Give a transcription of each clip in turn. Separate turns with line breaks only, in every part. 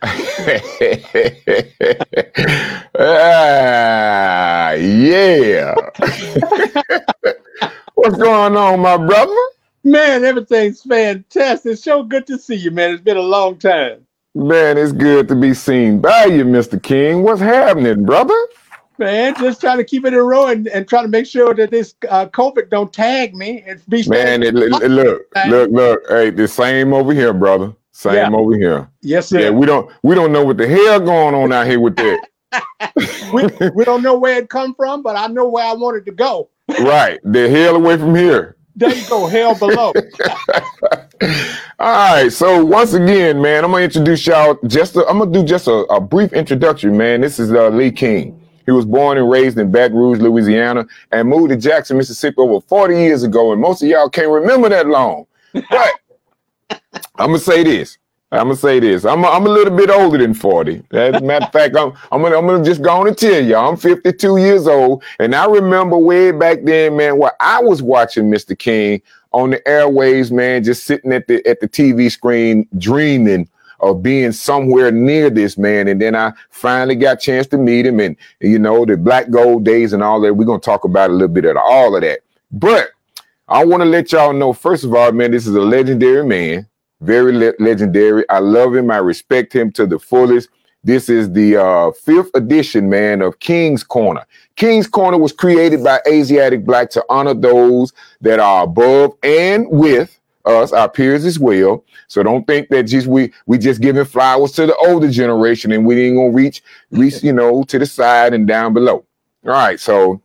ah, yeah. What's going on, my brother?
Man, everything's fantastic. It's so good to see you, man. It's been a long time.
Man, it's good to be seen by you, Mr. King. What's happening, brother?
Man, just trying to keep it in a row and, and trying to make sure that this uh, COVID don't tag me and be.
Man, it, it, look, look, look. Hey, the same over here, brother. Same yeah. over here.
Yes, sir.
Yeah, we don't we don't know what the hell going on out here with that.
we, we don't know where it come from, but I know where I wanted to go.
right. The hell away from here.
There you go, hell below.
All right. So once again, man, I'm gonna introduce y'all. Just i am I'm gonna do just a, a, brief introduction, man. This is uh, Lee King. He was born and raised in Baton Rouge, Louisiana, and moved to Jackson, Mississippi over 40 years ago. And most of y'all can't remember that long. But I'm gonna say this. I'm gonna say this. I'm a, I'm a little bit older than 40. As a matter of fact, I'm I'm gonna, I'm gonna just go on and tell y'all I'm 52 years old, and I remember way back then, man, where I was watching Mr. King on the airways, man, just sitting at the at the TV screen, dreaming of being somewhere near this man. And then I finally got a chance to meet him, and you know the Black Gold days and all that. We're gonna talk about a little bit of all of that, but I want to let y'all know first of all, man, this is a legendary man very le- legendary. I love him. I respect him to the fullest. This is the uh, fifth edition, man, of King's Corner. King's Corner was created by Asiatic Black to honor those that are above and with us, our peers as well. So don't think that just we we just giving flowers to the older generation and we ain't gonna reach reach you know to the side and down below. All right, so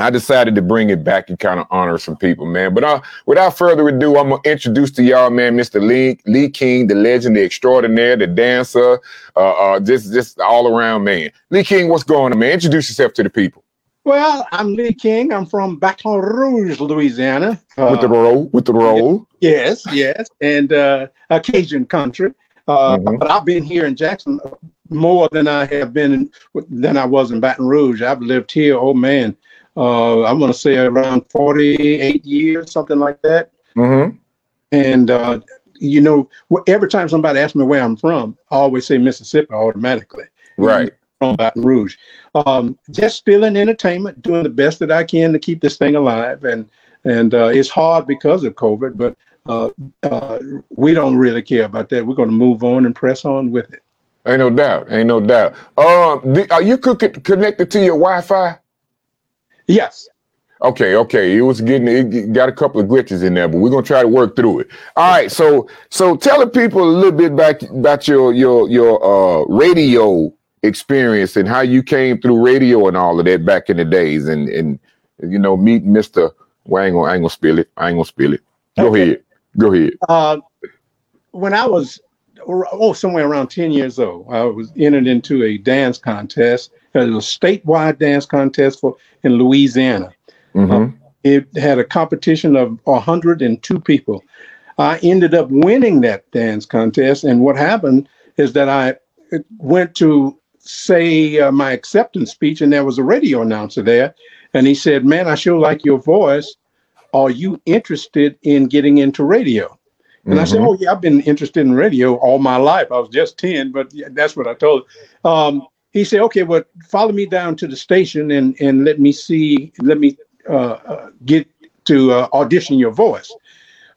I decided to bring it back and kind of honor some people, man. But uh, without further ado, I'm gonna introduce to y'all, man, Mr. Lee Lee King, the legend, the extraordinaire, the dancer, uh, uh, just just all around man. Lee King, what's going on, man? Introduce yourself to the people.
Well, I'm Lee King. I'm from Baton Rouge, Louisiana.
Uh, with the roll, with the roll.
Yes, yes, and uh, Cajun country. Uh, mm-hmm. But I've been here in Jackson more than I have been in, than I was in Baton Rouge. I've lived here, oh man, uh, I'm going to say around 48 years, something like that.
Mm-hmm.
And, uh, you know, every time somebody asks me where I'm from, I always say Mississippi automatically.
Right.
From Baton Rouge. Um, just still in entertainment, doing the best that I can to keep this thing alive. And, and uh, it's hard because of COVID, but uh, uh, we don't really care about that. We're going to move on and press on with it.
Ain't no doubt. Ain't no doubt. Um, are you connected to your Wi-Fi?
Yes.
Okay, okay. It was getting it got a couple of glitches in there, but we're gonna try to work through it. All right, so so tell the people a little bit back about your your your uh radio experience and how you came through radio and all of that back in the days and and you know meet Mr. Well, I ain't gonna I ain't gonna spill it. I ain't gonna spill it. Go okay. ahead. Go ahead.
Uh, when I was oh somewhere around 10 years old, I was entered into a dance contest it was a statewide dance contest for in Louisiana.
Mm-hmm. Uh,
it had a competition of 102 people. I ended up winning that dance contest, and what happened is that I went to say uh, my acceptance speech, and there was a radio announcer there, and he said, "Man, I sure like your voice. Are you interested in getting into radio?" And mm-hmm. I said, mm-hmm. "Oh yeah, I've been interested in radio all my life. I was just ten, but yeah, that's what I told." Him. Um, he said, okay, well, follow me down to the station and, and let me see, let me uh, uh, get to uh, audition your voice.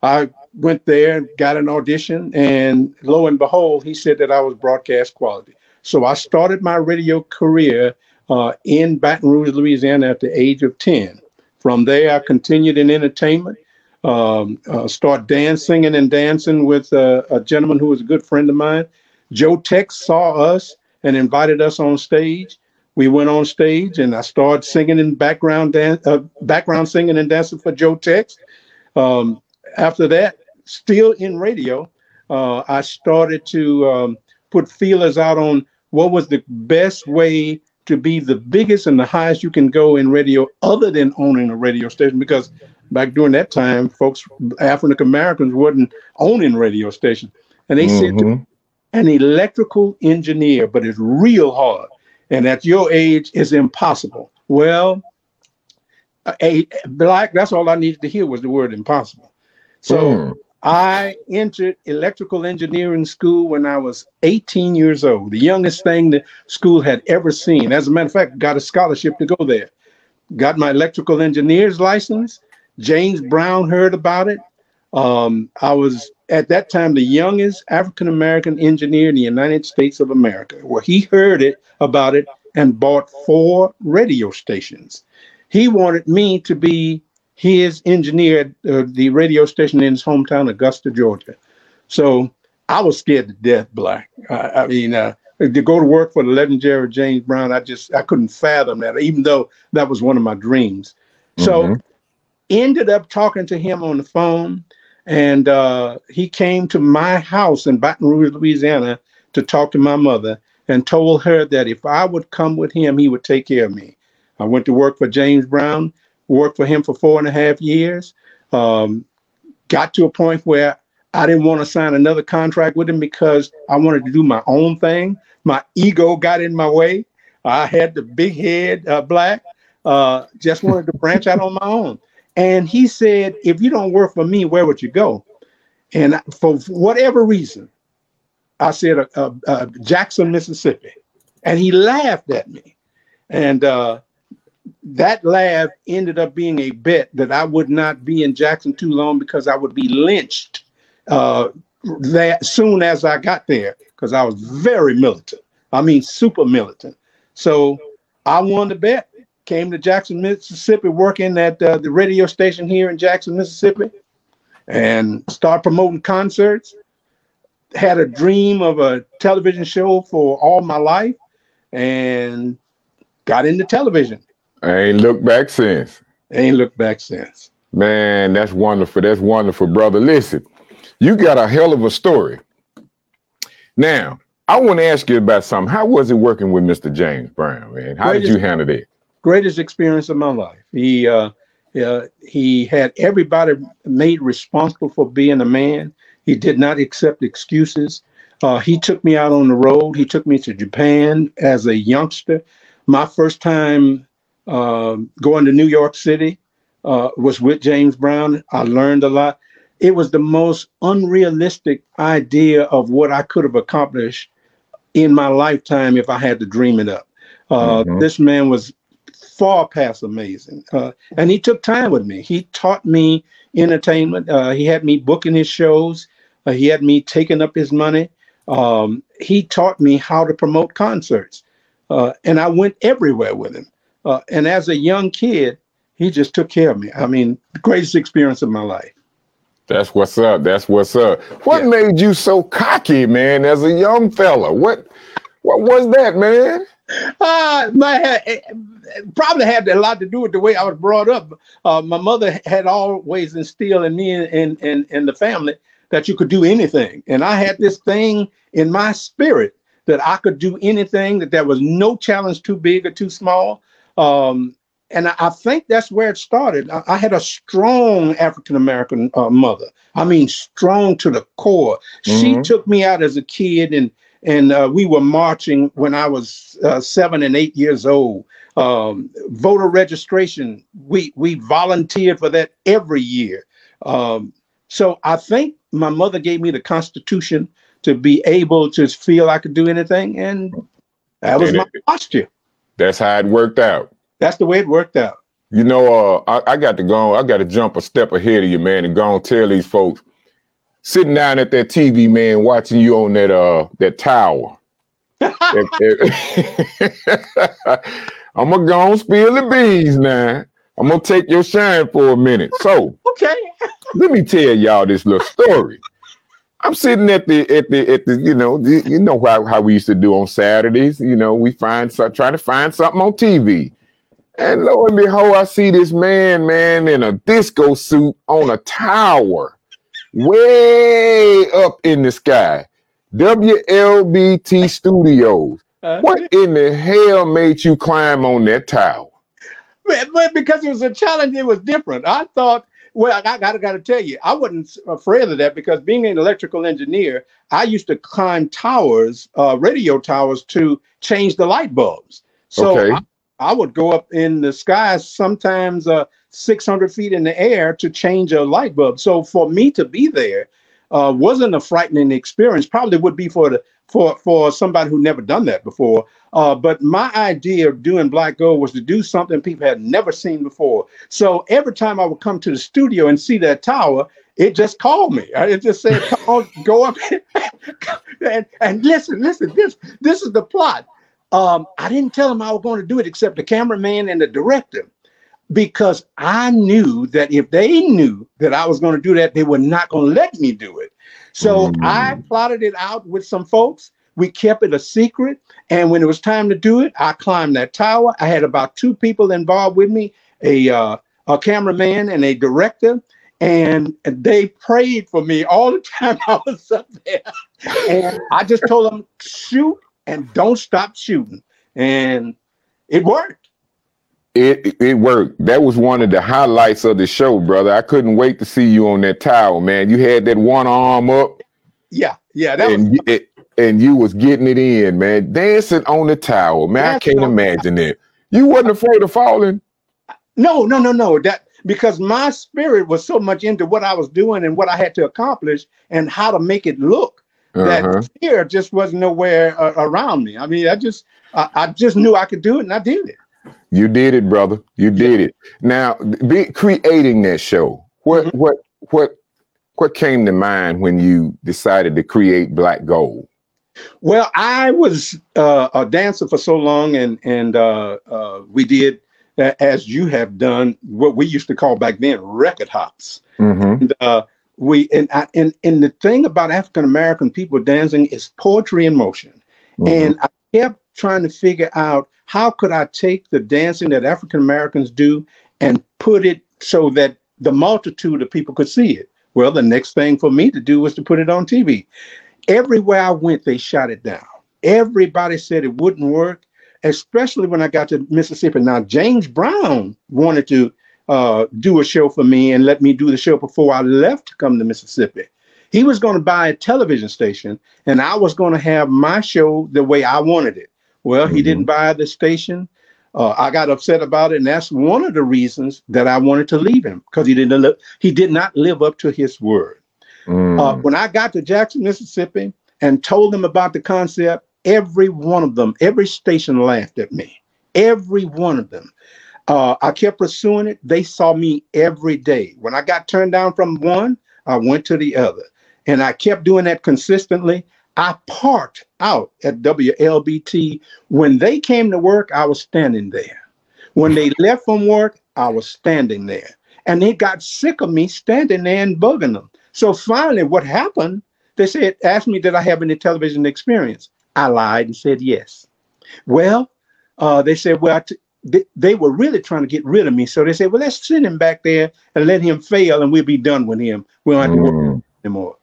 I went there, got an audition, and lo and behold, he said that I was broadcast quality. So I started my radio career uh, in Baton Rouge, Louisiana at the age of 10. From there, I continued in entertainment, um, uh, start dancing and dancing with uh, a gentleman who was a good friend of mine. Joe Tex saw us and invited us on stage. We went on stage and I started singing in background dance, uh, background singing and dancing for Joe Tex. Um, after that, still in radio, uh, I started to um, put feelers out on what was the best way to be the biggest and the highest you can go in radio other than owning a radio station because back during that time folks african americans wasn't owning radio stations and they mm-hmm. said to, an electrical engineer, but it's real hard. And at your age, it's impossible. Well, a, black, that's all I needed to hear was the word impossible. So mm. I entered electrical engineering school when I was 18 years old, the youngest thing the school had ever seen. As a matter of fact, got a scholarship to go there. Got my electrical engineer's license. James Brown heard about it. Um, I was at that time the youngest African American engineer in the United States of America. Well, he heard it about it and bought four radio stations. He wanted me to be his engineer at uh, the radio station in his hometown, Augusta, Georgia. So I was scared to death, Black. I, I mean, uh, to go to work for the legendary James Brown, I just I couldn't fathom that, even though that was one of my dreams. So mm-hmm. Ended up talking to him on the phone, and uh, he came to my house in Baton Rouge, Louisiana, to talk to my mother, and told her that if I would come with him, he would take care of me. I went to work for James Brown worked for him for four and a half years. Um, got to a point where I didn't want to sign another contract with him because I wanted to do my own thing. My ego got in my way. I had the big head, uh, black. Uh, just wanted to branch out on my own. And he said, "If you don't work for me, where would you go?" And for whatever reason, I said, uh, uh, "Jackson, Mississippi," and he laughed at me. And uh, that laugh ended up being a bet that I would not be in Jackson too long because I would be lynched uh, that soon as I got there because I was very militant. I mean, super militant. So I won the bet. Came to Jackson, Mississippi, working at uh, the radio station here in Jackson, Mississippi, and started promoting concerts. Had a dream of a television show for all my life, and got into television
I ain't looked back since.
Ain't looked back since.
Man, that's wonderful. That's wonderful, brother. Listen, you got a hell of a story. Now, I want to ask you about something. How was it working with Mr. James Brown, man? How greatest, did you handle it?
Greatest experience of my life. He uh, uh, he had everybody made responsible for being a man. He did not accept excuses. Uh, he took me out on the road. He took me to Japan as a youngster. My first time um, going to New York City uh, was with James Brown. I learned a lot. It was the most unrealistic idea of what I could have accomplished in my lifetime if I had to dream it up. Uh, mm-hmm. This man was far past amazing. Uh, and he took time with me. He taught me entertainment. Uh, he had me booking his shows. Uh, he had me taking up his money. Um, he taught me how to promote concerts. Uh, and I went everywhere with him. Uh, and as a young kid, he just took care of me. I mean, the greatest experience of my life.
That's what's up. That's what's up. What yeah. made you so cocky, man, as a young fella? What what was that, man?
Uh, my probably had a lot to do with the way I was brought up. Uh, my mother had always instilled in me and in, in, the family that you could do anything, and I had this thing in my spirit that I could do anything. That there was no challenge too big or too small. Um, and I, I, think that's where it started. I, I had a strong African American uh, mother. I mean, strong to the core. Mm-hmm. She took me out as a kid, and and uh, we were marching when I was uh, seven and eight years old. Um, voter registration, we we volunteered for that every year. Um, so I think my mother gave me the Constitution to be able to feel I could do anything, and that was my posture.
That's how it worked out.
That's the way it worked out.
You know, uh, I, I, got to go. I got to jump a step ahead of you, man, and go and tell these folks sitting down at that TV, man, watching you on that uh that tower. I'm gonna go and spill the beans now. I'm gonna take your shine for a minute. So,
okay,
let me tell y'all this little story. I'm sitting at the at the at the you know the, you know how, how we used to do on Saturdays. You know we find some try to find something on TV, and lo and behold, I see this man man in a disco suit on a tower, way up in the sky. WLBT Studios. What in the hell made you climb on that tower?
But because it was a challenge, it was different. I thought well, I got, I got to tell you, I wasn't afraid of that because being an electrical engineer, I used to climb towers, uh, radio towers, to change the light bulbs. So okay. I, I, would go up in the sky sometimes uh, 600 feet in the air to change a light bulb. So for me to be there uh, wasn't a frightening experience. Probably would be for the for for somebody who never done that before. Uh, but my idea of doing Black Gold was to do something people had never seen before. So every time I would come to the studio and see that tower, it just called me. It just said, "Come on, "Go up and, and listen, listen. This this is the plot." Um, I didn't tell them I was going to do it, except the cameraman and the director, because I knew that if they knew that I was going to do that, they were not going to let me do it. So mm. I plotted it out with some folks. We kept it a secret. And when it was time to do it, I climbed that tower. I had about two people involved with me a, uh, a cameraman and a director. And they prayed for me all the time I was up there. And I just told them, shoot and don't stop shooting. And it worked.
It it worked. That was one of the highlights of the show, brother. I couldn't wait to see you on that tower, man. You had that one arm up.
Yeah, yeah,
that and was- it, and you was getting it in, man. Dancing on the tower, man. Dancing I can't imagine it. You wasn't afraid of falling.
No, no, no, no. That because my spirit was so much into what I was doing and what I had to accomplish and how to make it look uh-huh. that fear just wasn't nowhere uh, around me. I mean, I just I, I just knew I could do it and I did it.
You did it, brother. You did it. Now, be creating that show. What mm-hmm. what what what came to mind when you decided to create Black Gold?
Well, I was uh, a dancer for so long, and and uh, uh, we did uh, as you have done what we used to call back then record hops. Mm-hmm. And, uh, we and I, and and the thing about African American people dancing is poetry in motion, mm-hmm. and I kept trying to figure out how could I take the dancing that African Americans do and put it so that the multitude of people could see it? Well, the next thing for me to do was to put it on TV. Everywhere I went, they shot it down. Everybody said it wouldn't work, especially when I got to Mississippi. Now, James Brown wanted to uh, do a show for me and let me do the show before I left to come to Mississippi. He was going to buy a television station, and I was going to have my show the way I wanted it. Well, mm-hmm. he didn't mm-hmm. buy the station. Uh, I got upset about it, and that's one of the reasons that I wanted to leave him because he didn't live, he did not live up to his word. Mm. Uh, when I got to Jackson, Mississippi, and told them about the concept, every one of them, every station laughed at me. Every one of them. Uh, I kept pursuing it. They saw me every day. When I got turned down from one, I went to the other, and I kept doing that consistently. I parked out at WLBT. When they came to work, I was standing there. When they left from work, I was standing there. And they got sick of me standing there and bugging them. So finally, what happened? They said, asked me, did I have any television experience? I lied and said yes. Well, uh, they said, well, they, they were really trying to get rid of me. So they said, well, let's send him back there and let him fail and we'll be done with him. We don't have to work mm. anymore.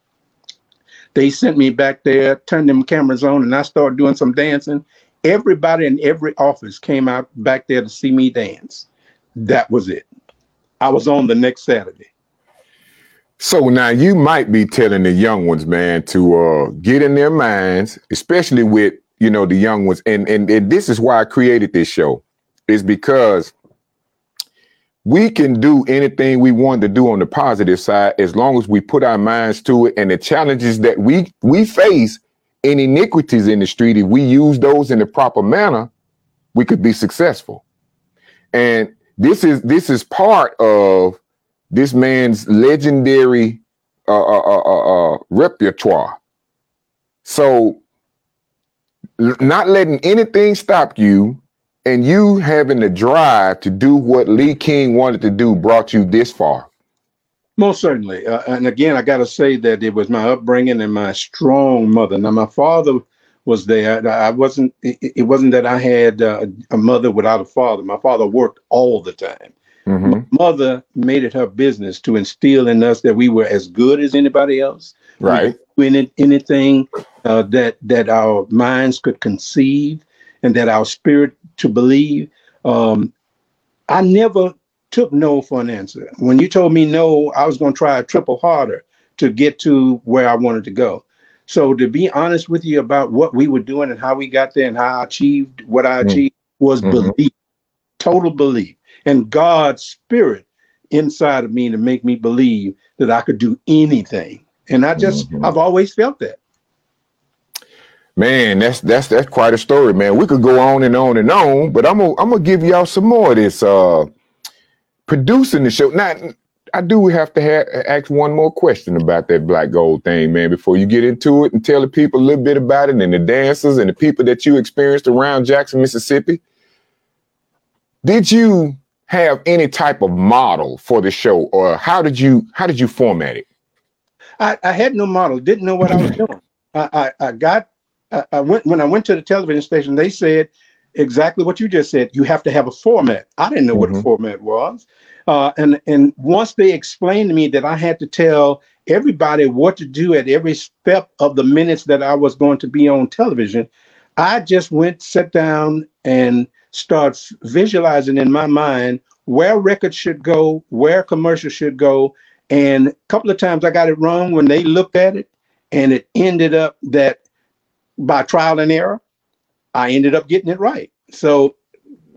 They sent me back there, turned them cameras on, and I started doing some dancing. Everybody in every office came out back there to see me dance. That was it. I was on the next Saturday.
So now you might be telling the young ones, man, to uh, get in their minds, especially with you know the young ones, and, and and this is why I created this show, is because we can do anything we want to do on the positive side as long as we put our minds to it and the challenges that we we face in iniquities in the street if we use those in the proper manner we could be successful. And this is this is part of this man's legendary uh, uh, uh, uh, uh repertoire. So not letting anything stop you and you having the drive to do what Lee King wanted to do brought you this far.
Most certainly. Uh, and again, I got to say that it was my upbringing and my strong mother. Now, my father was there. I wasn't, it, wasn't that I had uh, a mother without a father. My father worked all the time. Mm-hmm. My mother made it her business to instill in us that we were as good as anybody else.
Right.
We anything uh, that that our minds could conceive, and that our spirit to believe. Um, I never took no for an answer. When you told me no, I was going to try a triple harder to get to where I wanted to go. So to be honest with you about what we were doing and how we got there and how I achieved what I mm-hmm. achieved was mm-hmm. belief, total belief. And God's spirit inside of me to make me believe that I could do anything. And I just, mm-hmm. I've always felt that.
Man, that's that's that's quite a story, man. We could go on and on and on, but I'm gonna I'm gonna give y'all some more of this. Uh, producing the show. Now, I do have to ha- ask one more question about that black gold thing, man, before you get into it and tell the people a little bit about it and the dancers and the people that you experienced around Jackson, Mississippi. Did you have any type of model for the show, or how did you how did you format it?
I, I had no model. Didn't know what I was doing. I, I, I got I, went when I went to the television station. They said exactly what you just said. You have to have a format. I didn't know mm-hmm. what a format was, uh, and and once they explained to me that I had to tell everybody what to do at every step of the minutes that I was going to be on television, I just went, sat down, and start visualizing in my mind where records should go, where commercials should go. And a couple of times I got it wrong when they looked at it, and it ended up that by trial and error, I ended up getting it right. So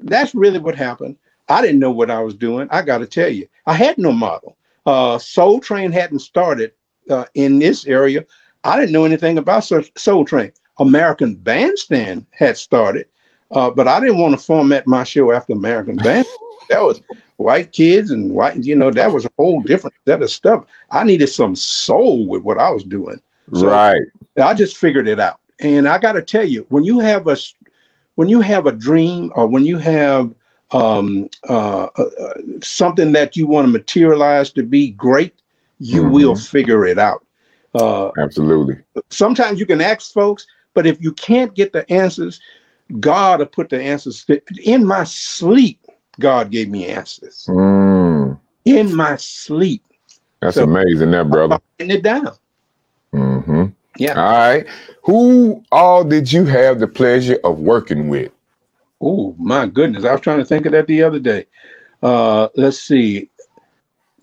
that's really what happened. I didn't know what I was doing. I got to tell you, I had no model. Uh, Soul Train hadn't started uh, in this area. I didn't know anything about Soul Train. American Bandstand had started, uh, but I didn't want to format my show after American Band. that was white kids and white, you know, that was a whole different set of stuff. I needed some soul with what I was doing.
So right.
I just figured it out. And I got to tell you, when you have a when you have a dream or when you have um, uh, uh, something that you want to materialize to be great, you mm-hmm. will figure it out.
Uh, Absolutely.
Sometimes you can ask folks, but if you can't get the answers, God will put the answers in my sleep. God gave me answers mm. in my sleep.
That's so, amazing, that brother.
Writing it down.
Mm-hmm. Yeah. All right. Who all did you have the pleasure of working with?
Oh my goodness! I was trying to think of that the other day. Uh, let's see.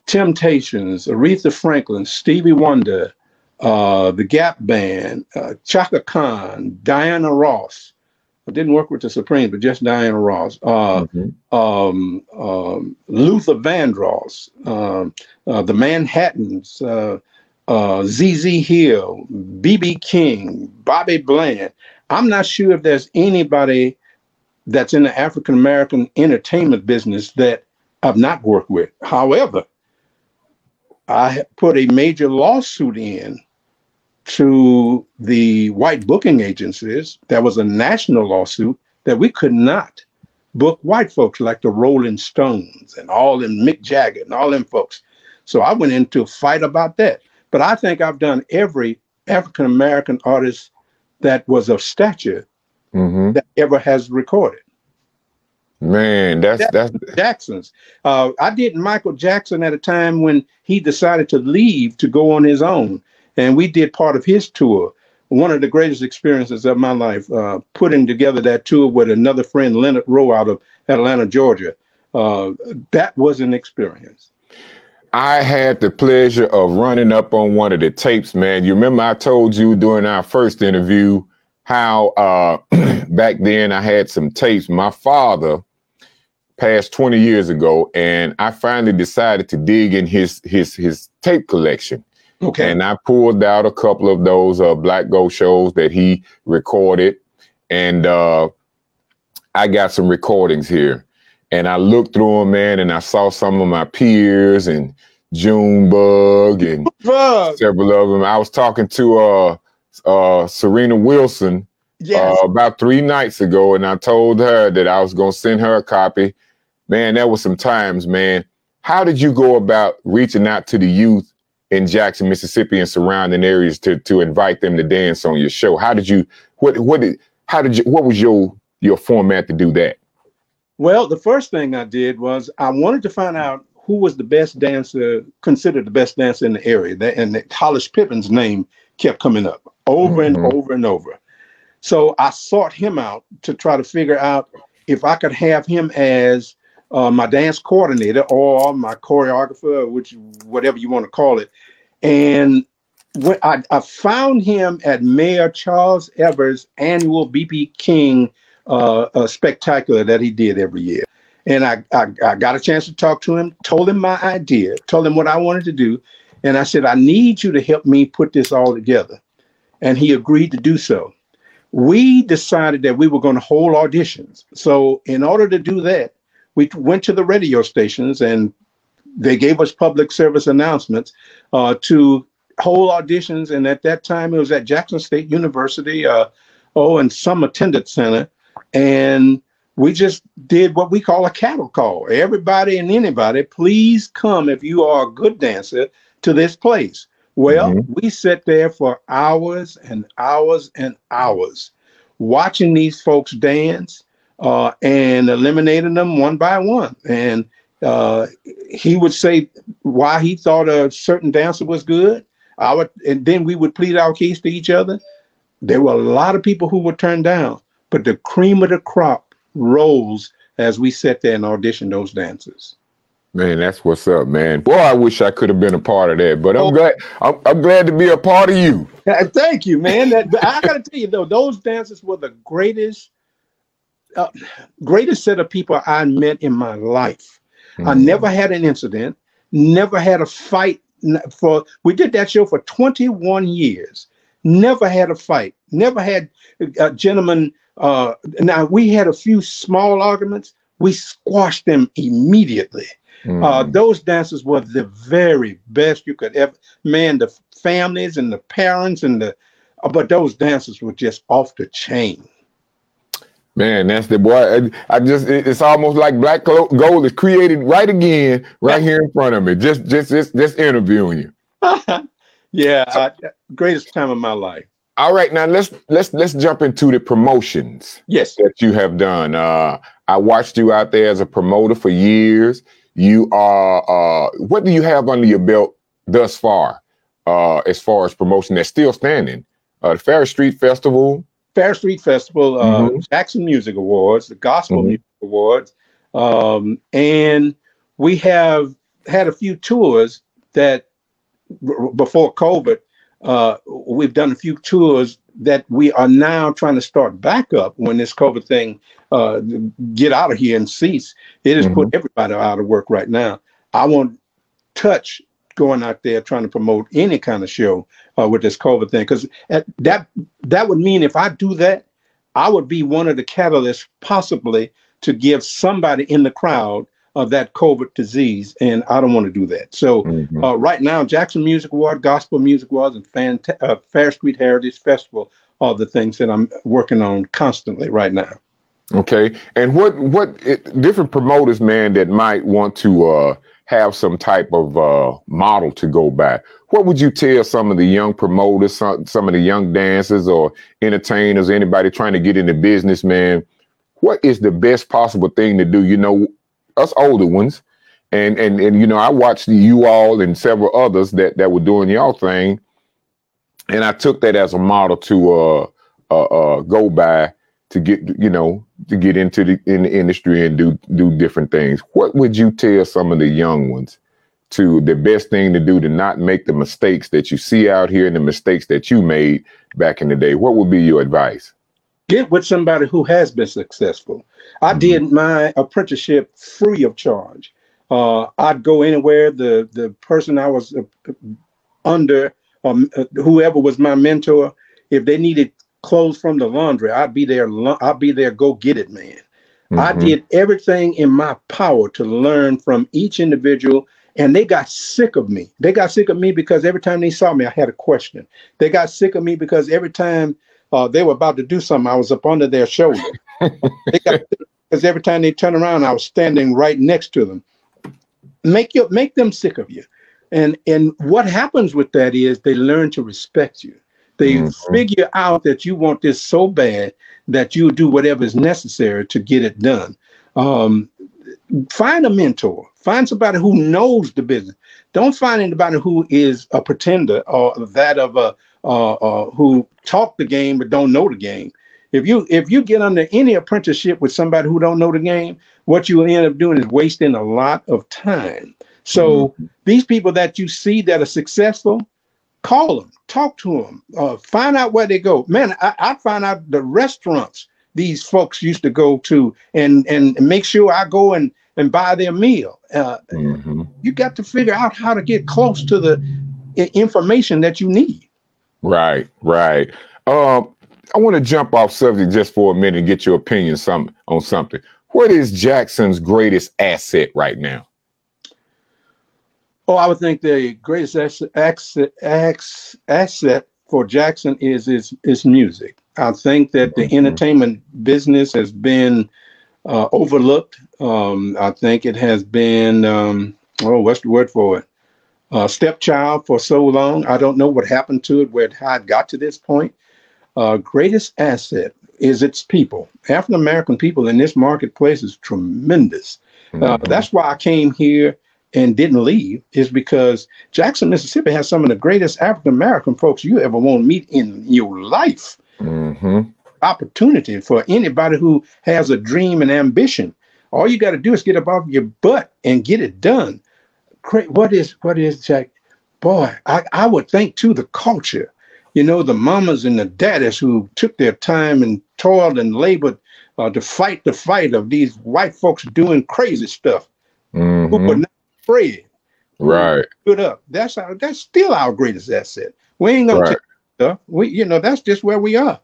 Temptations, Aretha Franklin, Stevie Wonder, uh, the Gap Band, uh, Chaka Khan, Diana Ross. I didn't work with the Supremes, but just Diana Ross. Uh, mm-hmm. um, um, Luther Vandross, um, uh, the Manhattans, uh, ZZ Hill, BB King, Bobby Bland. I'm not sure if there's anybody that's in the African American entertainment business that I've not worked with. However, I put a major lawsuit in to the white booking agencies. There was a national lawsuit that we could not book white folks like the Rolling Stones and all them Mick Jagger and all them folks. So I went into a fight about that. But I think I've done every African American artist that was of stature mm-hmm. that ever has recorded.
Man, that's that's
Jackson's. Uh, I did Michael Jackson at a time when he decided to leave to go on his own, and we did part of his tour. One of the greatest experiences of my life, uh, putting together that tour with another friend, Leonard Rowe, out of Atlanta, Georgia. Uh, that was an experience.
I had the pleasure of running up on one of the tapes, man. You remember I told you during our first interview how uh, back then I had some tapes. My father passed 20 years ago, and I finally decided to dig in his his his tape collection. Okay. And I pulled out a couple of those uh, Black Gold shows that he recorded, and uh, I got some recordings here. And I looked through them, man, and I saw some of my peers and Junebug and several of them. I was talking to uh, uh, Serena Wilson yes. uh, about three nights ago, and I told her that I was going to send her a copy. Man, that was some times, man. How did you go about reaching out to the youth in Jackson, Mississippi, and surrounding areas to to invite them to dance on your show? How did you? What what did? How did you? What was your your format to do that?
Well, the first thing I did was I wanted to find out who was the best dancer, considered the best dancer in the area. That, and Hollis Pippen's name kept coming up over mm-hmm. and over and over. So I sought him out to try to figure out if I could have him as uh, my dance coordinator or my choreographer, which whatever you want to call it. And when I, I found him at Mayor Charles Evers' annual BB King uh, spectacular that he did every year. And I, I, I got a chance to talk to him, told him my idea, told him what I wanted to do. And I said, I need you to help me put this all together. And he agreed to do so. We decided that we were going to hold auditions. So, in order to do that, we went to the radio stations and they gave us public service announcements uh, to hold auditions. And at that time, it was at Jackson State University, uh, oh, and some attendance center. And we just did what we call a cattle call. Everybody and anybody, please come if you are a good dancer to this place. Well, mm-hmm. we sat there for hours and hours and hours watching these folks dance uh, and eliminating them one by one. And uh, he would say why he thought a certain dancer was good. I would, and then we would plead our case to each other. There were a lot of people who were turned down, but the cream of the crop rose as we sat there and auditioned those dancers.
Man, that's what's up, man. Boy, I wish I could have been a part of that, but I'm oh. glad. I'm, I'm, glad to be a part of you.
Thank you, man. That, I got to tell you though, those dancers were the greatest, uh, greatest set of people I met in my life. Mm-hmm. I never had an incident, never had a fight. For we did that show for 21 years. Never had a fight. Never had uh, gentlemen. Uh, now we had a few small arguments. We squashed them immediately. Mm. Uh, those dancers were the very best you could ever. Man, the families and the parents and the, uh, but those dancers were just off the chain.
Man, that's the boy. I just it's almost like Black Gold is created right again, right here in front of me. Just just just just interviewing you.
yeah, I, greatest time of my life.
All right, now let's let's let's jump into the promotions.
Yes,
that you have done. Uh, I watched you out there as a promoter for years. You are uh, what do you have under your belt thus far, uh, as far as promotion that's still standing? Uh, the Farish Street Festival,
Farish Street Festival, uh, mm-hmm. Jackson Music Awards, the Gospel mm-hmm. Music Awards, um, and we have had a few tours that r- before COVID, uh, we've done a few tours that we are now trying to start back up when this COVID thing uh, get out of here and cease. It has mm-hmm. put everybody out of work right now. I won't touch going out there trying to promote any kind of show uh, with this COVID thing because that that would mean if I do that, I would be one of the catalysts possibly to give somebody in the crowd of that COVID disease, and I don't want to do that. So mm-hmm. uh, right now, Jackson Music Award, Gospel Music Awards, and uh, Farish Street Heritage Festival are the things that I'm working on constantly right now.
Okay, and what what it, different promoters, man, that might want to uh, have some type of uh, model to go by. What would you tell some of the young promoters, some, some of the young dancers or entertainers, anybody trying to get into business, man? What is the best possible thing to do? You know, us older ones, and and and you know, I watched you all and several others that that were doing y'all thing, and I took that as a model to uh uh, uh go by to get you know to get into the in the industry and do do different things. What would you tell some of the young ones to the best thing to do to not make the mistakes that you see out here and the mistakes that you made back in the day? What would be your advice?
Get with somebody who has been successful. I mm-hmm. did my apprenticeship free of charge. Uh, I'd go anywhere. The the person I was uh, under, um, uh, whoever was my mentor, if they needed clothes from the laundry. I'd be there. I'd be there. Go get it, man. Mm-hmm. I did everything in my power to learn from each individual, and they got sick of me. They got sick of me because every time they saw me, I had a question. They got sick of me because every time uh, they were about to do something, I was up under their shoulder. because every time they turn around, I was standing right next to them. Make you make them sick of you, and and what happens with that is they learn to respect you. They mm-hmm. figure out that you want this so bad that you do whatever is necessary to get it done. Um, find a mentor. Find somebody who knows the business. Don't find anybody who is a pretender or that of a uh, uh, who talk the game but don't know the game. If you if you get under any apprenticeship with somebody who don't know the game, what you will end up doing is wasting a lot of time. So mm-hmm. these people that you see that are successful, call them, talk to them, uh, find out where they go. Man, I, I find out the restaurants these folks used to go to and and make sure I go and and buy their meal. Uh, mm-hmm. You got to figure out how to get close to the information that you need.
Right, right. Um, I want to jump off subject just for a minute and get your opinion some on something. What is Jackson's greatest asset right now?
Oh, I would think the greatest asset, asset for Jackson is is is music. I think that the mm-hmm. entertainment business has been uh, overlooked. Um, I think it has been um, oh, what's the word for it? Uh, stepchild for so long. I don't know what happened to it, where how it got to this point. Uh, greatest asset is its people. African American people in this marketplace is tremendous. Uh, mm-hmm. that's why I came here and didn't leave is because Jackson, Mississippi has some of the greatest African American folks you ever want to meet in your life. Mm-hmm. Opportunity for anybody who has a dream and ambition. All you got to do is get up off your butt and get it done. What is what is Jack? Boy, I, I would think too the culture. You know, the mamas and the daddies who took their time and toiled and labored uh, to fight the fight of these white folks doing crazy stuff. Mm-hmm. Who were not afraid.
Right.
Put up. That's our that's still our greatest asset. We ain't gonna right. take stuff. We you know, that's just where we are.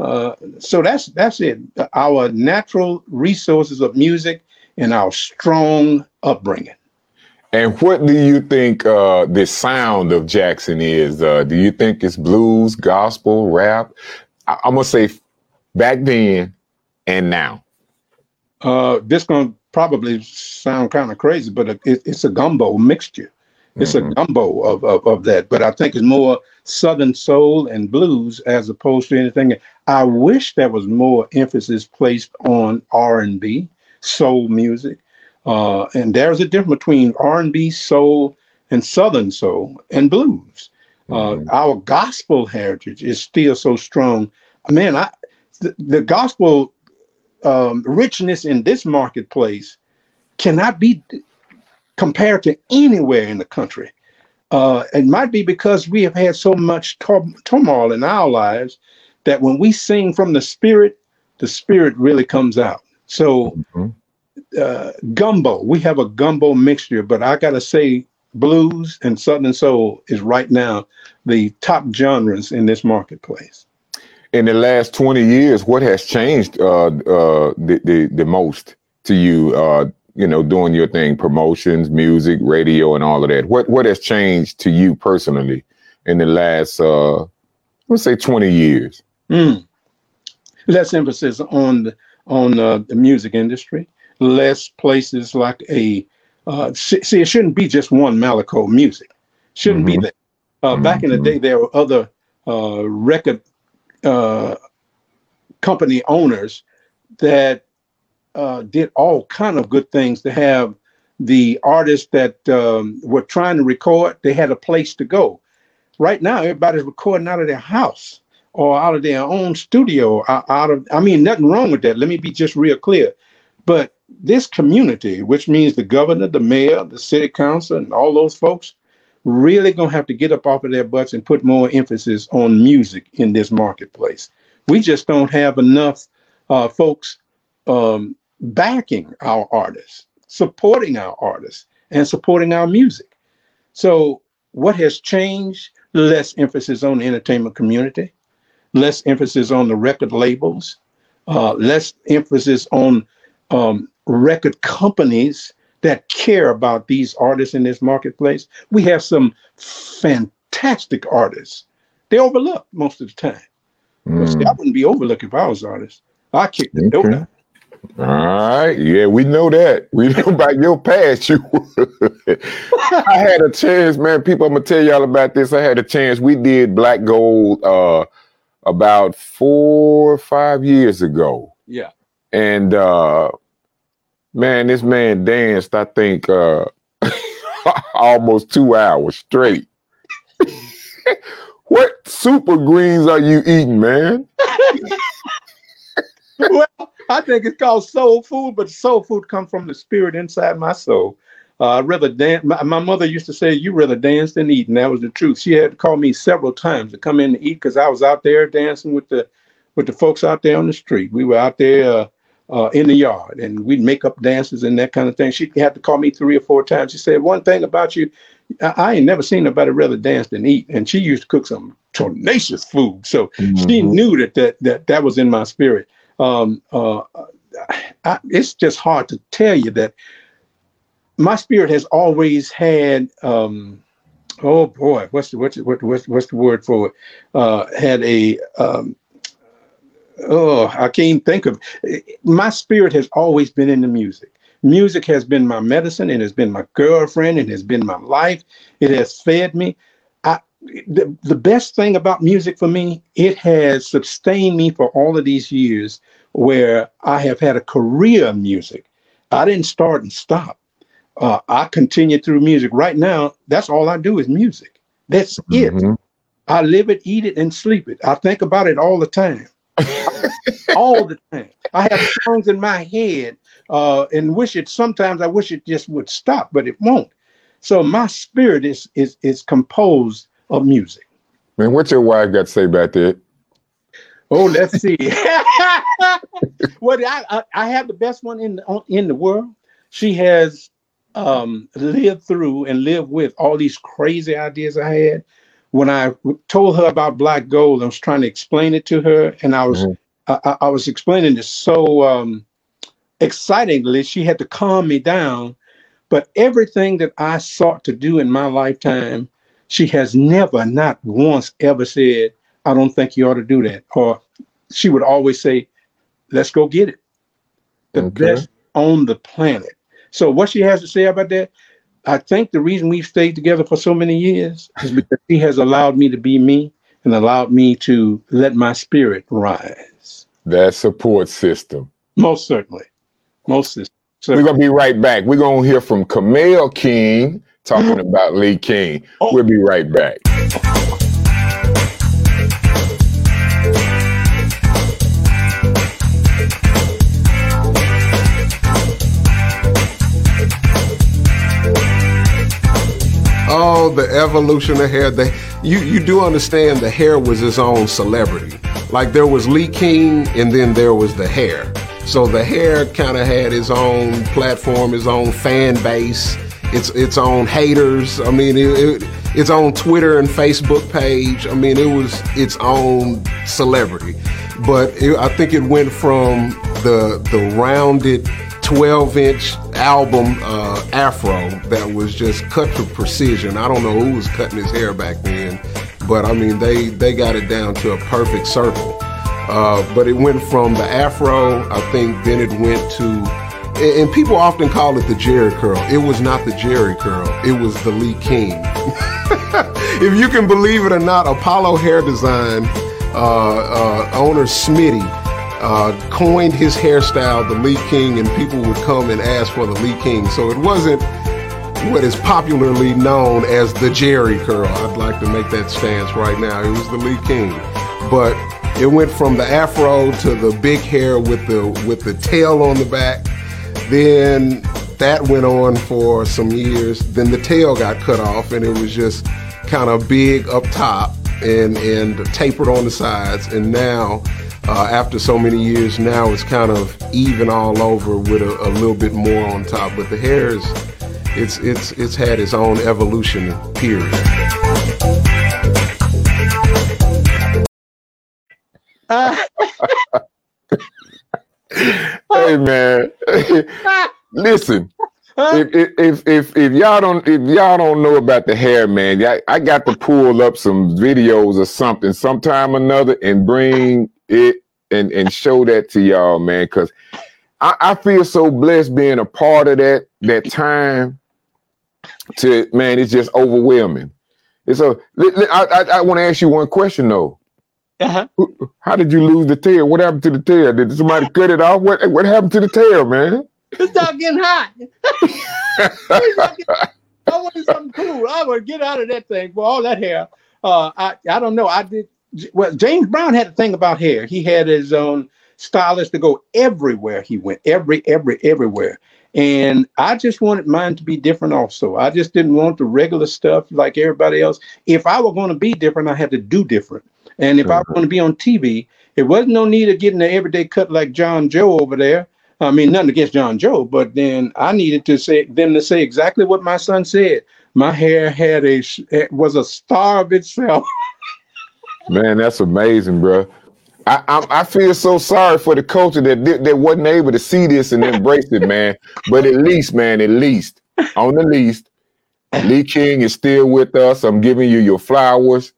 Uh, so that's that's it. Our natural resources of music and our strong upbringing.
And what do you think uh, the sound of Jackson is? Uh, do you think it's blues, gospel, rap? I- am gonna say back then and now.
Uh, this gonna probably sound kind of crazy, but it, it's a gumbo mixture. It's mm-hmm. a gumbo of, of, of that, but I think it's more Southern soul and blues as opposed to anything. I wish there was more emphasis placed on R and B, soul music, uh, and there's a difference between R and B, soul, and Southern soul and blues. Uh, mm-hmm. Our gospel heritage is still so strong. Man, I the, the gospel um, richness in this marketplace cannot be compared to anywhere in the country. Uh, it might be because we have had so much tor- turmoil in our lives that when we sing from the spirit, the spirit really comes out. So, mm-hmm. Uh, gumbo, we have a gumbo mixture, but I got to say, blues and southern soul is right now the top genres in this marketplace
in the last 20 years, what has changed uh, uh, the, the, the most to you? Uh, you know, doing your thing, promotions, music, radio, and all of that. What what has changed to you personally in the last, uh, let's say, 20 years? Mm.
Less emphasis on the on uh, the music industry. Less places like a uh, see. It shouldn't be just one Malaco music. Shouldn't mm-hmm. be that. Uh, mm-hmm. Back in the mm-hmm. day, there were other uh, record uh, company owners that uh, did all kind of good things to have the artists that um, were trying to record they had a place to go right now everybody's recording out of their house or out of their own studio out of i mean nothing wrong with that let me be just real clear but this community which means the governor the mayor the city council and all those folks really to have to get up off of their butts and put more emphasis on music in this marketplace. We just don't have enough uh, folks um, backing our artists, supporting our artists, and supporting our music. So, what has changed? Less emphasis on the entertainment community, less emphasis on the record labels, uh, less emphasis on um, record companies that care about these artists in this marketplace. We have some fantastic artists. They overlook most of the time. Mm. See, I wouldn't be overlooked if I was artist. I kick the okay. door
All right. Yeah, we know that. We know about your past. You I had a chance, man. People, I'm gonna tell y'all about this. I had a chance. We did Black Gold uh about four or five years ago.
Yeah.
And uh Man, this man danced, I think, uh, almost two hours straight. what super greens are you eating, man?
well, I think it's called soul food, but soul food comes from the spirit inside my soul. Uh, I'd rather dance. My, my, mother used to say, "You rather dance than eat," and that was the truth. She had to call me several times to come in to eat because I was out there dancing with the with the folks out there on the street. We were out there uh, uh, in the yard, and we'd make up dances and that kind of thing. She had to call me three or four times. She said, "One thing about you, I, I ain't never seen nobody rather dance than eat." And she used to cook some tenacious food, so mm-hmm. she knew that that that that was in my spirit. Um, uh, I, it's just hard to tell you that my spirit has always had. Um, oh boy, what's the what's the, what's what's the word for it? Uh, had a um, oh, I can't think of. My spirit has always been in the music. Music has been my medicine. It has been my girlfriend. It has been my life. It has fed me. I, the, the best thing about music for me, it has sustained me for all of these years where I have had a career in music. I didn't start and stop. Uh, I continue through music. Right now, that's all I do is music. That's mm-hmm. it. I live it, eat it, and sleep it. I think about it all the time. all the time. I have songs in my head uh, and wish it sometimes I wish it just would stop, but it won't. So my spirit is is is composed of music.
Man, what's your wife got to say about that?
Oh, let's see. well, I, I, I have the best one in the in the world. She has um, lived through and lived with all these crazy ideas I had when I told her about black gold, I was trying to explain it to her, and I was mm-hmm. I, I, was explaining this so um, excitingly. She had to calm me down. But everything that I sought to do in my lifetime, she has never, not once, ever said, "I don't think you ought to do that," or she would always say, "Let's go get it." The okay. best on the planet. So what she has to say about that, I think the reason we've stayed together for so many years is because he has allowed me to be me and allowed me to let my spirit rise.
That support system.
Most certainly. Most certainly.
We're going to be right back. We're going to hear from Kamel King talking about Lee King. Oh. We'll be right back.
The evolution of hair. The, you, you do understand the hair was his own celebrity. Like there was Lee King and then there was the hair. So the hair kind of had his own platform, his own fan base, its its own haters. I mean, it, it, its own Twitter and Facebook page. I mean, it was its own celebrity. But it, I think it went from the the rounded 12 inch album uh, afro that was just cut to precision. I don't know who was cutting his hair back then, but I mean, they, they got it down to a perfect circle. Uh, but it went from the afro, I think, then it went to, and people often call it the Jheri curl. It was not the Jheri curl, it was the Lee King. if you can believe it or not, Apollo Hair Design uh, uh owner Smitty uh, coined his hairstyle the Lee King, and people would come and ask for the Lee King. So it wasn't what is popularly known as the Jheri curl. I'd like to make that stance right now. It was the Lee King, but it went from the afro to the big hair with the with the tail on the back. Then that went on for some years. Then the tail got cut off, and it was just kind of big up top and and tapered on the sides. And now uh, after so many years now it's kind of even all over with a, a, little bit more on top but the hair is it's it's it's had its own evolution period.
Hey man. Listen if, if if if y'all don't if y'all don't know about the hair, man, I, I got to pull up some videos or something sometime or another and bring it and and show that to y'all, man, because I, I feel so blessed being a part of that that time. To man, it's just overwhelming. And so I I, I want to ask you one question though. Uh-huh. How did you lose the tail? What happened to the tail? Did somebody cut it off? What what happened to the tail, man?
It's not getting hot. I wanted something cool. I would get out of that thing. Well, all that hair. Uh, I I don't know. I did well, James Brown had a thing about hair. He had his own stylist to go everywhere he went, every, every, everywhere. And I just wanted mine to be different also. I just didn't want the regular stuff like everybody else. If I were going to be different, I had to do different. And if mm-hmm. I was going to be on TV, It wasn't no need of getting an everyday cut like John Joe over there. I mean, nothing against John Joe, but then I needed to say them to say exactly what my son said. My hair had a was a star of itself.
Man, that's amazing, bro. I, I, I feel so sorry for the culture that that wasn't able to see this and embrace it, man. But at least, man, at least on the least, Lee King is still with us. I'm giving you your flowers.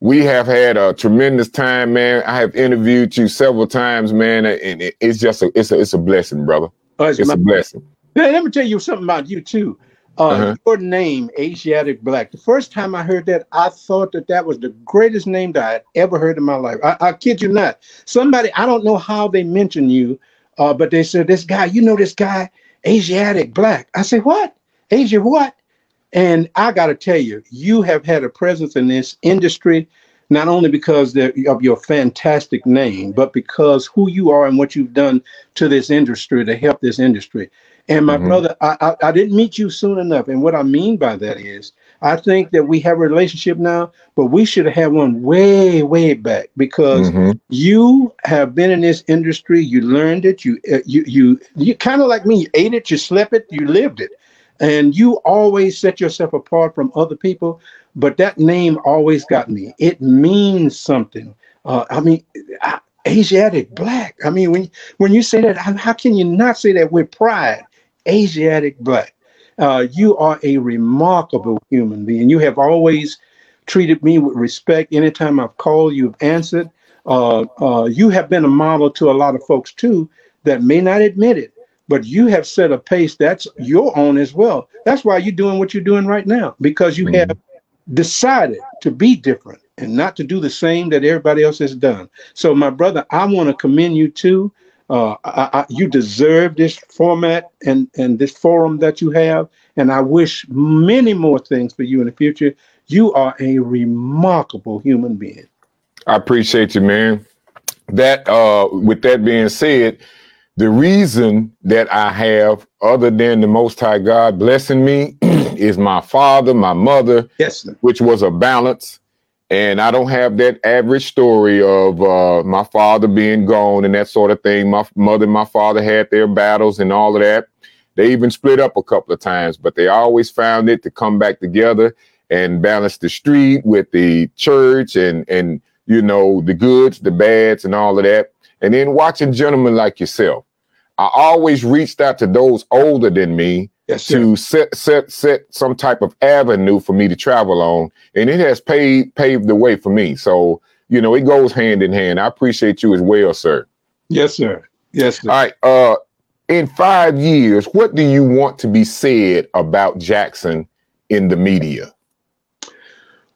We have had a tremendous time, man. I have interviewed you several times, man, and it's just a it's a it's a blessing, brother. Oh, it's, it's a blessing.
Hey, let me tell you something about you too. Uh, uh-huh. Your name, Asiatic Black. The first time I heard that, I thought that that was the greatest name that I had ever heard in my life. I, I kid you not. Somebody, I don't know how they mentioned you, uh, but they said, This guy, you know this guy, Asiatic Black. I said, What? Asia, what? And I got to tell you, you have had a presence in this industry, not only because of your fantastic name, but because who you are and what you've done to this industry to help this industry. And my mm-hmm. brother, I, I, I, didn't meet you soon enough. And what I mean by that is, I think that we have a relationship now, but we should have had one way, way back because mm-hmm. you have been in this industry. You learned it. You, uh, you, you, you kind of like me. You ate it. You slept it. You lived it and you always set yourself apart from other people but that name always got me it means something uh, i mean asiatic black i mean when when you say that how can you not say that with pride asiatic black uh, you are a remarkable human being you have always treated me with respect anytime i've called you've answered uh, uh you have been a model to a lot of folks too that may not admit it but you have set a pace that's your own as well. That's why you're doing what you're doing right now because you mm-hmm. have decided to be different and not to do the same that everybody else has done. So, my brother, I want to commend you too. Uh, I, I, you deserve this format and, and this forum that you have. And I wish many more things for you in the future. You are a remarkable human being.
I appreciate you, man. That uh, with that being said, the reason that I have, other than the Most High God blessing me, is my father, my mother,
yes,
which was a balance. And I don't have that average story of uh, my father being gone and that sort of thing. My mother and my father had their battles and all of that. They even split up a couple of times, but they always found it to come back together and balance the street with the church and and you know the goods, the bads, and all of that. And then watching gentlemen like yourself I always reached out to those older than me yes, to set set set some type of avenue for me to travel on, and it has paved paved the way for me. So you know, it goes hand in hand. I appreciate you as well, sir.
Yes, sir. Yes. Sir.
All right. Uh, in five years, what do you want to be said about Jackson in the media?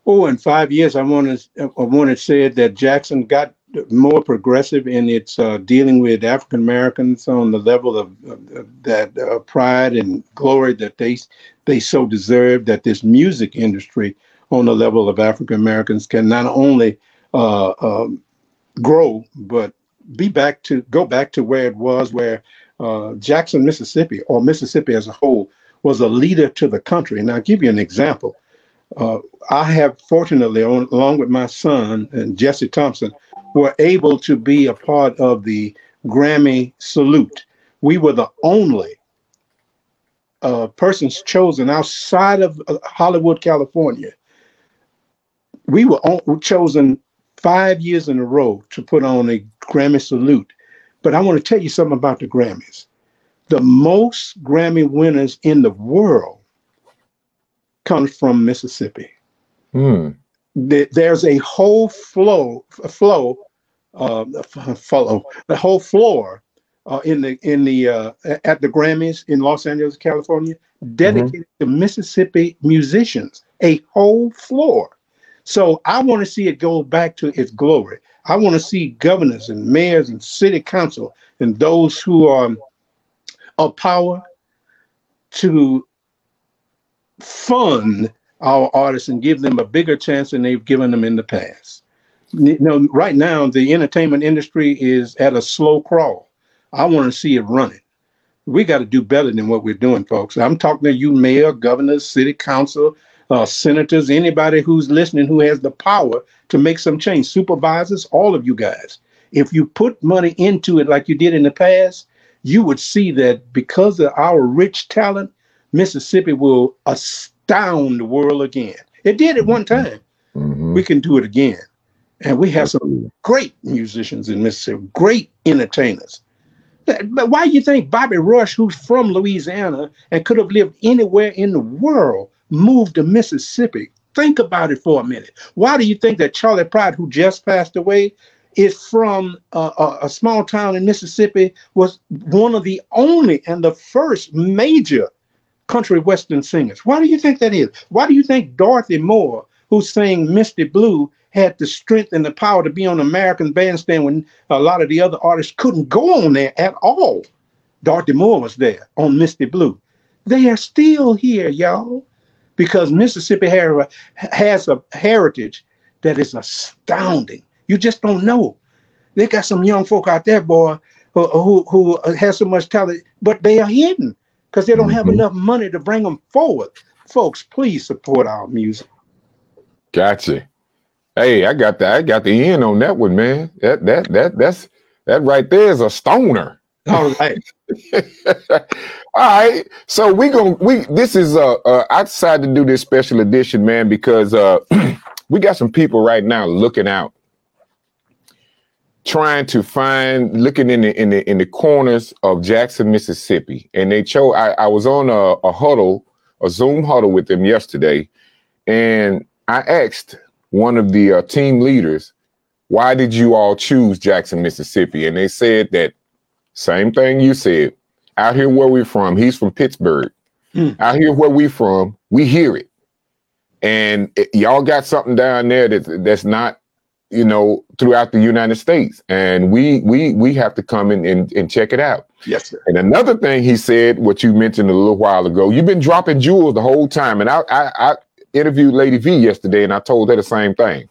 Oh, in five years, I want to I want to say that Jackson got more progressive in its uh, dealing with African Americans on the level of, of that uh, pride and glory that they they so deserve. That this music industry on the level of African Americans can not only uh, um, grow but be back to go back to where it was, where uh, Jackson, Mississippi, or Mississippi as a whole, was a leader to the country. And I'll give you an example. Uh, I have fortunately, on, along with my son and Jesse Thompson, were able to be a part of the Grammy salute. We were the only uh, persons chosen outside of uh, Hollywood, California. We were on, chosen five years in a row to put on a Grammy salute. But I want to tell you something about the Grammys. The most Grammy winners in the world comes from Mississippi. There's a whole flow flow uh, follow the whole floor uh, in the in the uh, at the Grammys in Los Angeles, California, dedicated mm-hmm. to Mississippi musicians. A whole floor. So I want to see it go back to its glory. I want to see governors and mayors and city council and those who are of power to fund our artists and give them a bigger chance than they've given them in the past. You know, right now the entertainment industry is at a slow crawl. I want to see it running. We got to do better than what we're doing, folks. I'm talking to you, mayor, governors, city council, uh, senators, anybody who's listening who has the power to make some change, supervisors, all of you guys. if you put money into it like you did in the past, you would see that because of our rich talent, Mississippi will astound the world again. It did at one time.
Mhm.
We can do it again. And we have some great musicians in Mississippi, great entertainers. But why do you think Bobby Rush, who's from Louisiana and could have lived anywhere in the world, moved to Mississippi? Think about it for a minute. Why do you think that Charley Pride, who just passed away, is from uh, a, a small town in Mississippi, was one of the only and the first major country western singers? Why do you think that is? Why do you think Dorothy Moore, who sang Misty Blue, had the strength and the power to be on American Bandstand when a lot of the other artists couldn't go on there at all? Dorothy Moore was there on Misty Blue. They are still here, y'all, because Mississippi har- has a heritage that is astounding. You just don't know. They got some young folk out there, boy, who who, who has so much talent, but they are hidden because they don't have
Mhm.
enough money to bring them forward. Folks, please support our music.
Gotcha. Hey, I got the I got the end on that one, man. That that that that's that right there is a stoner.
All right.
All right. So we going to we this is uh, uh I decided to do this special edition, man, because uh we got some people right now looking out, trying to find looking in the in the in the corners of Jackson, Mississippi. And they chose I, I was on a, a huddle, a Zoom huddle with them yesterday, and I asked one of the uh, team leaders, why did you all choose Jackson, Mississippi? And they said that same thing you said. Out here where we're from, he's from Pittsburgh.
Hmm.
Out here where we from, we hear it. And it- y'all got something down there that that's not, you know, throughout the United States. And we we we have to come in and, and check it out.
Yes, sir.
And another thing he said, what you mentioned a little while ago, you've been dropping jewels the whole time. And I I, I interviewed Lady V yesterday, and I told her the same thing.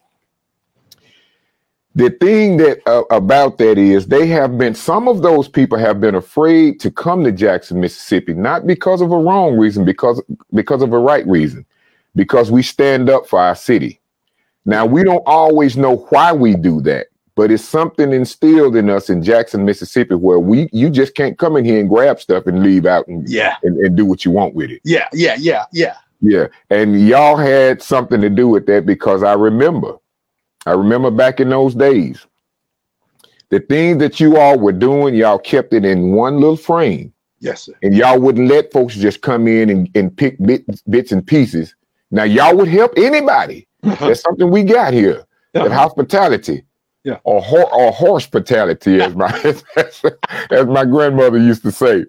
The thing that uh, about that is they have been some of those people have been afraid to come to Jackson, Mississippi, not because of a wrong reason, because because of a right reason, because we stand up for our city. Now we don't always know why we do that, but it's something instilled in us in Jackson, Mississippi, where we you just can't come in here and grab stuff and leave out and,
Yeah.
and, and do what you want with it.
Yeah. Yeah. Yeah. Yeah.
Yeah, and y'all had something to do with that because I remember, I remember back in those days, the things that you all were doing, y'all kept it in one little frame,
Yes, sir.
and y'all wouldn't let folks just come in and, and pick bits, bits and pieces. Now y'all would help anybody. That's something we got here. That
Uh-huh.
hospitality.
Yeah.
Or, hor- or hospitality, as my as my grandmother used to say.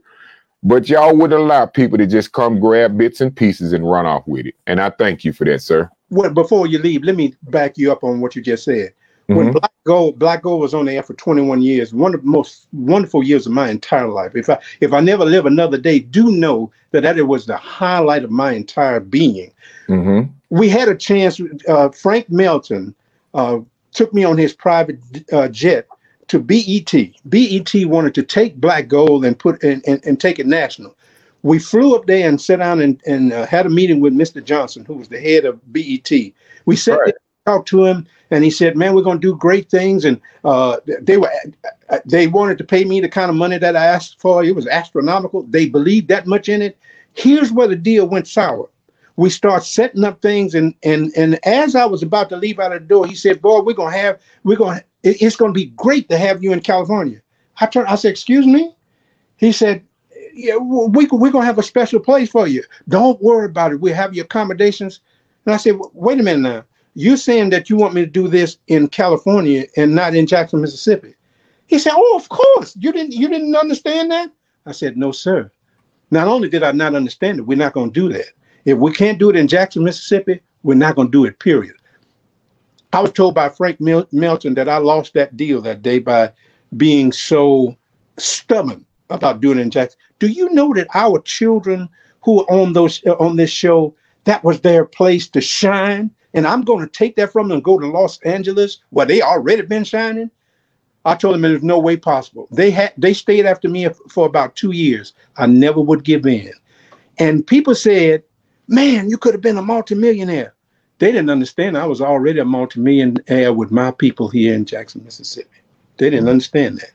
But y'all wouldn't allow people to just come grab bits and pieces and run off with it. And I thank you for that, sir.
Well, before you leave, let me back you up on what you just said. When
Mhm.
Black Gold, Black Gold was on the air for 21 years, one of the most wonderful years of my entire life. If I if I never live another day, do know that that it was the highlight of my entire being.
Mhm.
We had a chance. Uh, Frank Melton uh, took me on his private uh, jet to BET. BET wanted to take Black Gold and put and, and, and take it national. We flew up there and sat down and, and uh, had a meeting with Mr. Johnson, who was the head of BET. We sat
Right.
there, talked to him, and he said, "Man, we're going to do great things." And uh, they were uh, they wanted to pay me the kind of money that I asked for. It was astronomical. They believed that much in it. Here's where the deal went sour we start setting up things and and and as I was about to leave out of the door, he said, "Boy, we're gonna have we're gonna it's gonna be great to have you in California." I turned, I said, "Excuse me." He said, "Yeah, we we're gonna have a special place for you. Don't worry about it. We have your accommodations." And I said, "Wait a minute now. You're saying that you want me to do this in California and not in Jackson, Mississippi?" He said, "Oh, of course. You didn't you didn't understand that?" I said, "No, sir. Not only did I not understand it, we're not to do that. If we can't do it in Jackson, Mississippi, we're not going to do it, period. I was told by Frank Mil- Melton that I lost that deal that day by being so stubborn about doing it in Jackson. Do you know that our children who are on those uh, on this show, that was their place to shine? And I'm going to take that from them and go to Los Angeles where they already been shining. I told them there's no way possible. They had they stayed after me for about two years. I never would give in. And people said, "Man, you could have been a multimillionaire." They didn't understand I was already a multimillionaire with my people here in Jackson, Mississippi. They didn't understand that.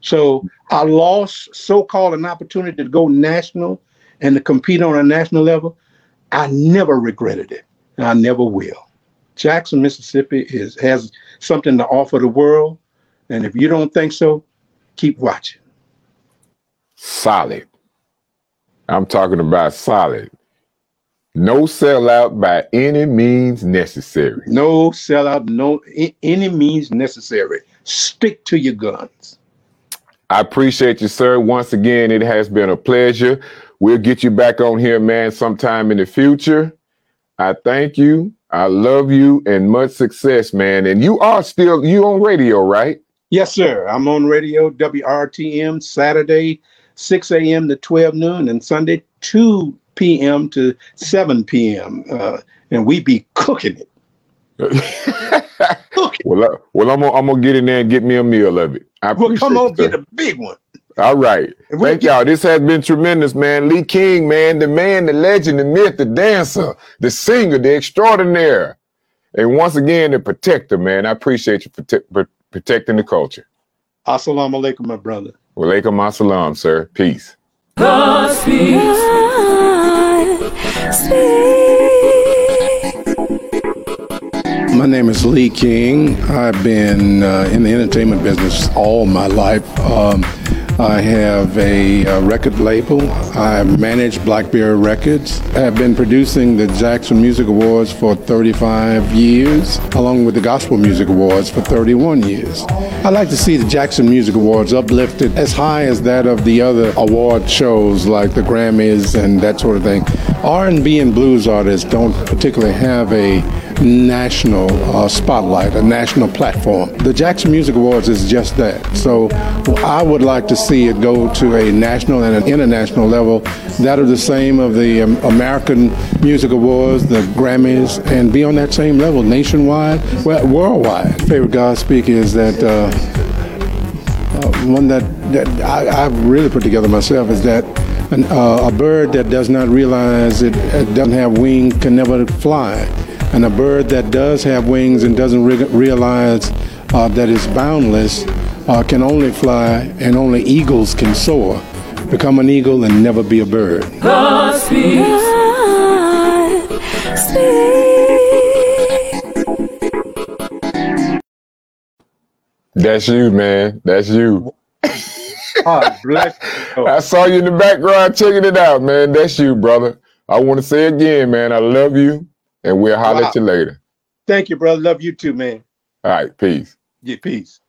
So I lost so-called an opportunity to go national and to compete on a national level. I never regretted it. I never will. Jackson, Mississippi is has something to offer the world. And if you don't think so, keep watching.
Solid. I'm talking about solid. No sellout by any means necessary.
No sellout, no any means necessary. Stick to your guns.
I appreciate you, sir. Once again, it has been a pleasure. We'll get you back on here, man, sometime in the future. I thank you. I love you and much success, man. And you are still you on radio, right?
Yes, sir. I'm on radio, WRTM, Saturday, 6 a.m. to 12 noon, and Sunday, 2 p.m. to 7 p.m. Uh, and we be cooking it.
well, I, well, I'm gonna, I'm gonna get in there and get me a meal of it. I
well, come on, get a big one.
All right. Thank y'all. This has been tremendous, man. Lee King, man, the man, the legend, the myth, the dancer, the singer, the extraordinaire. And once again, the protector, man. I appreciate you prote- protecting the culture.
Assalamu alaikum, my brother.
Walaikum assalam, sir. Peace.
God speaks. God
speaks. My name is Lee King. I've been uh, in the entertainment business all my life. Um, I have a, a, record label. I manage Blackberry Records. I have been producing the Jackson Music Awards for 35 years, along with the Gospel Music Awards for 31 years. I like to see the Jackson Music Awards uplifted as high as that of the other award shows like the Grammys and that sort of thing. R&B and blues artists don't particularly have a national uh, spotlight, a national platform. The Jackson Music Awards is just that. So I would like to see it go to a national and an international level that are the same of the um, American Music Awards, the Grammys, and be on that same level nationwide, well, worldwide. Favorite God speak is that uh, uh, one that, that I, have really put together myself is that an, uh, a bird that does not realize it, it doesn't have wings can never fly. And a bird that does have wings and doesn't re- realize uh, that it's boundless uh, can only fly, and only eagles can soar. Become an eagle and never be a bird.
God speaks. God
speaks. That's you, man. That's you.
God bless you. I
saw you in the background checking it out, man. That's you, brother. I want to say again, man, I love you. And we'll holler wow. at you later.
Thank you, brother. Love you too, man.
All right. Peace.
Yeah, peace.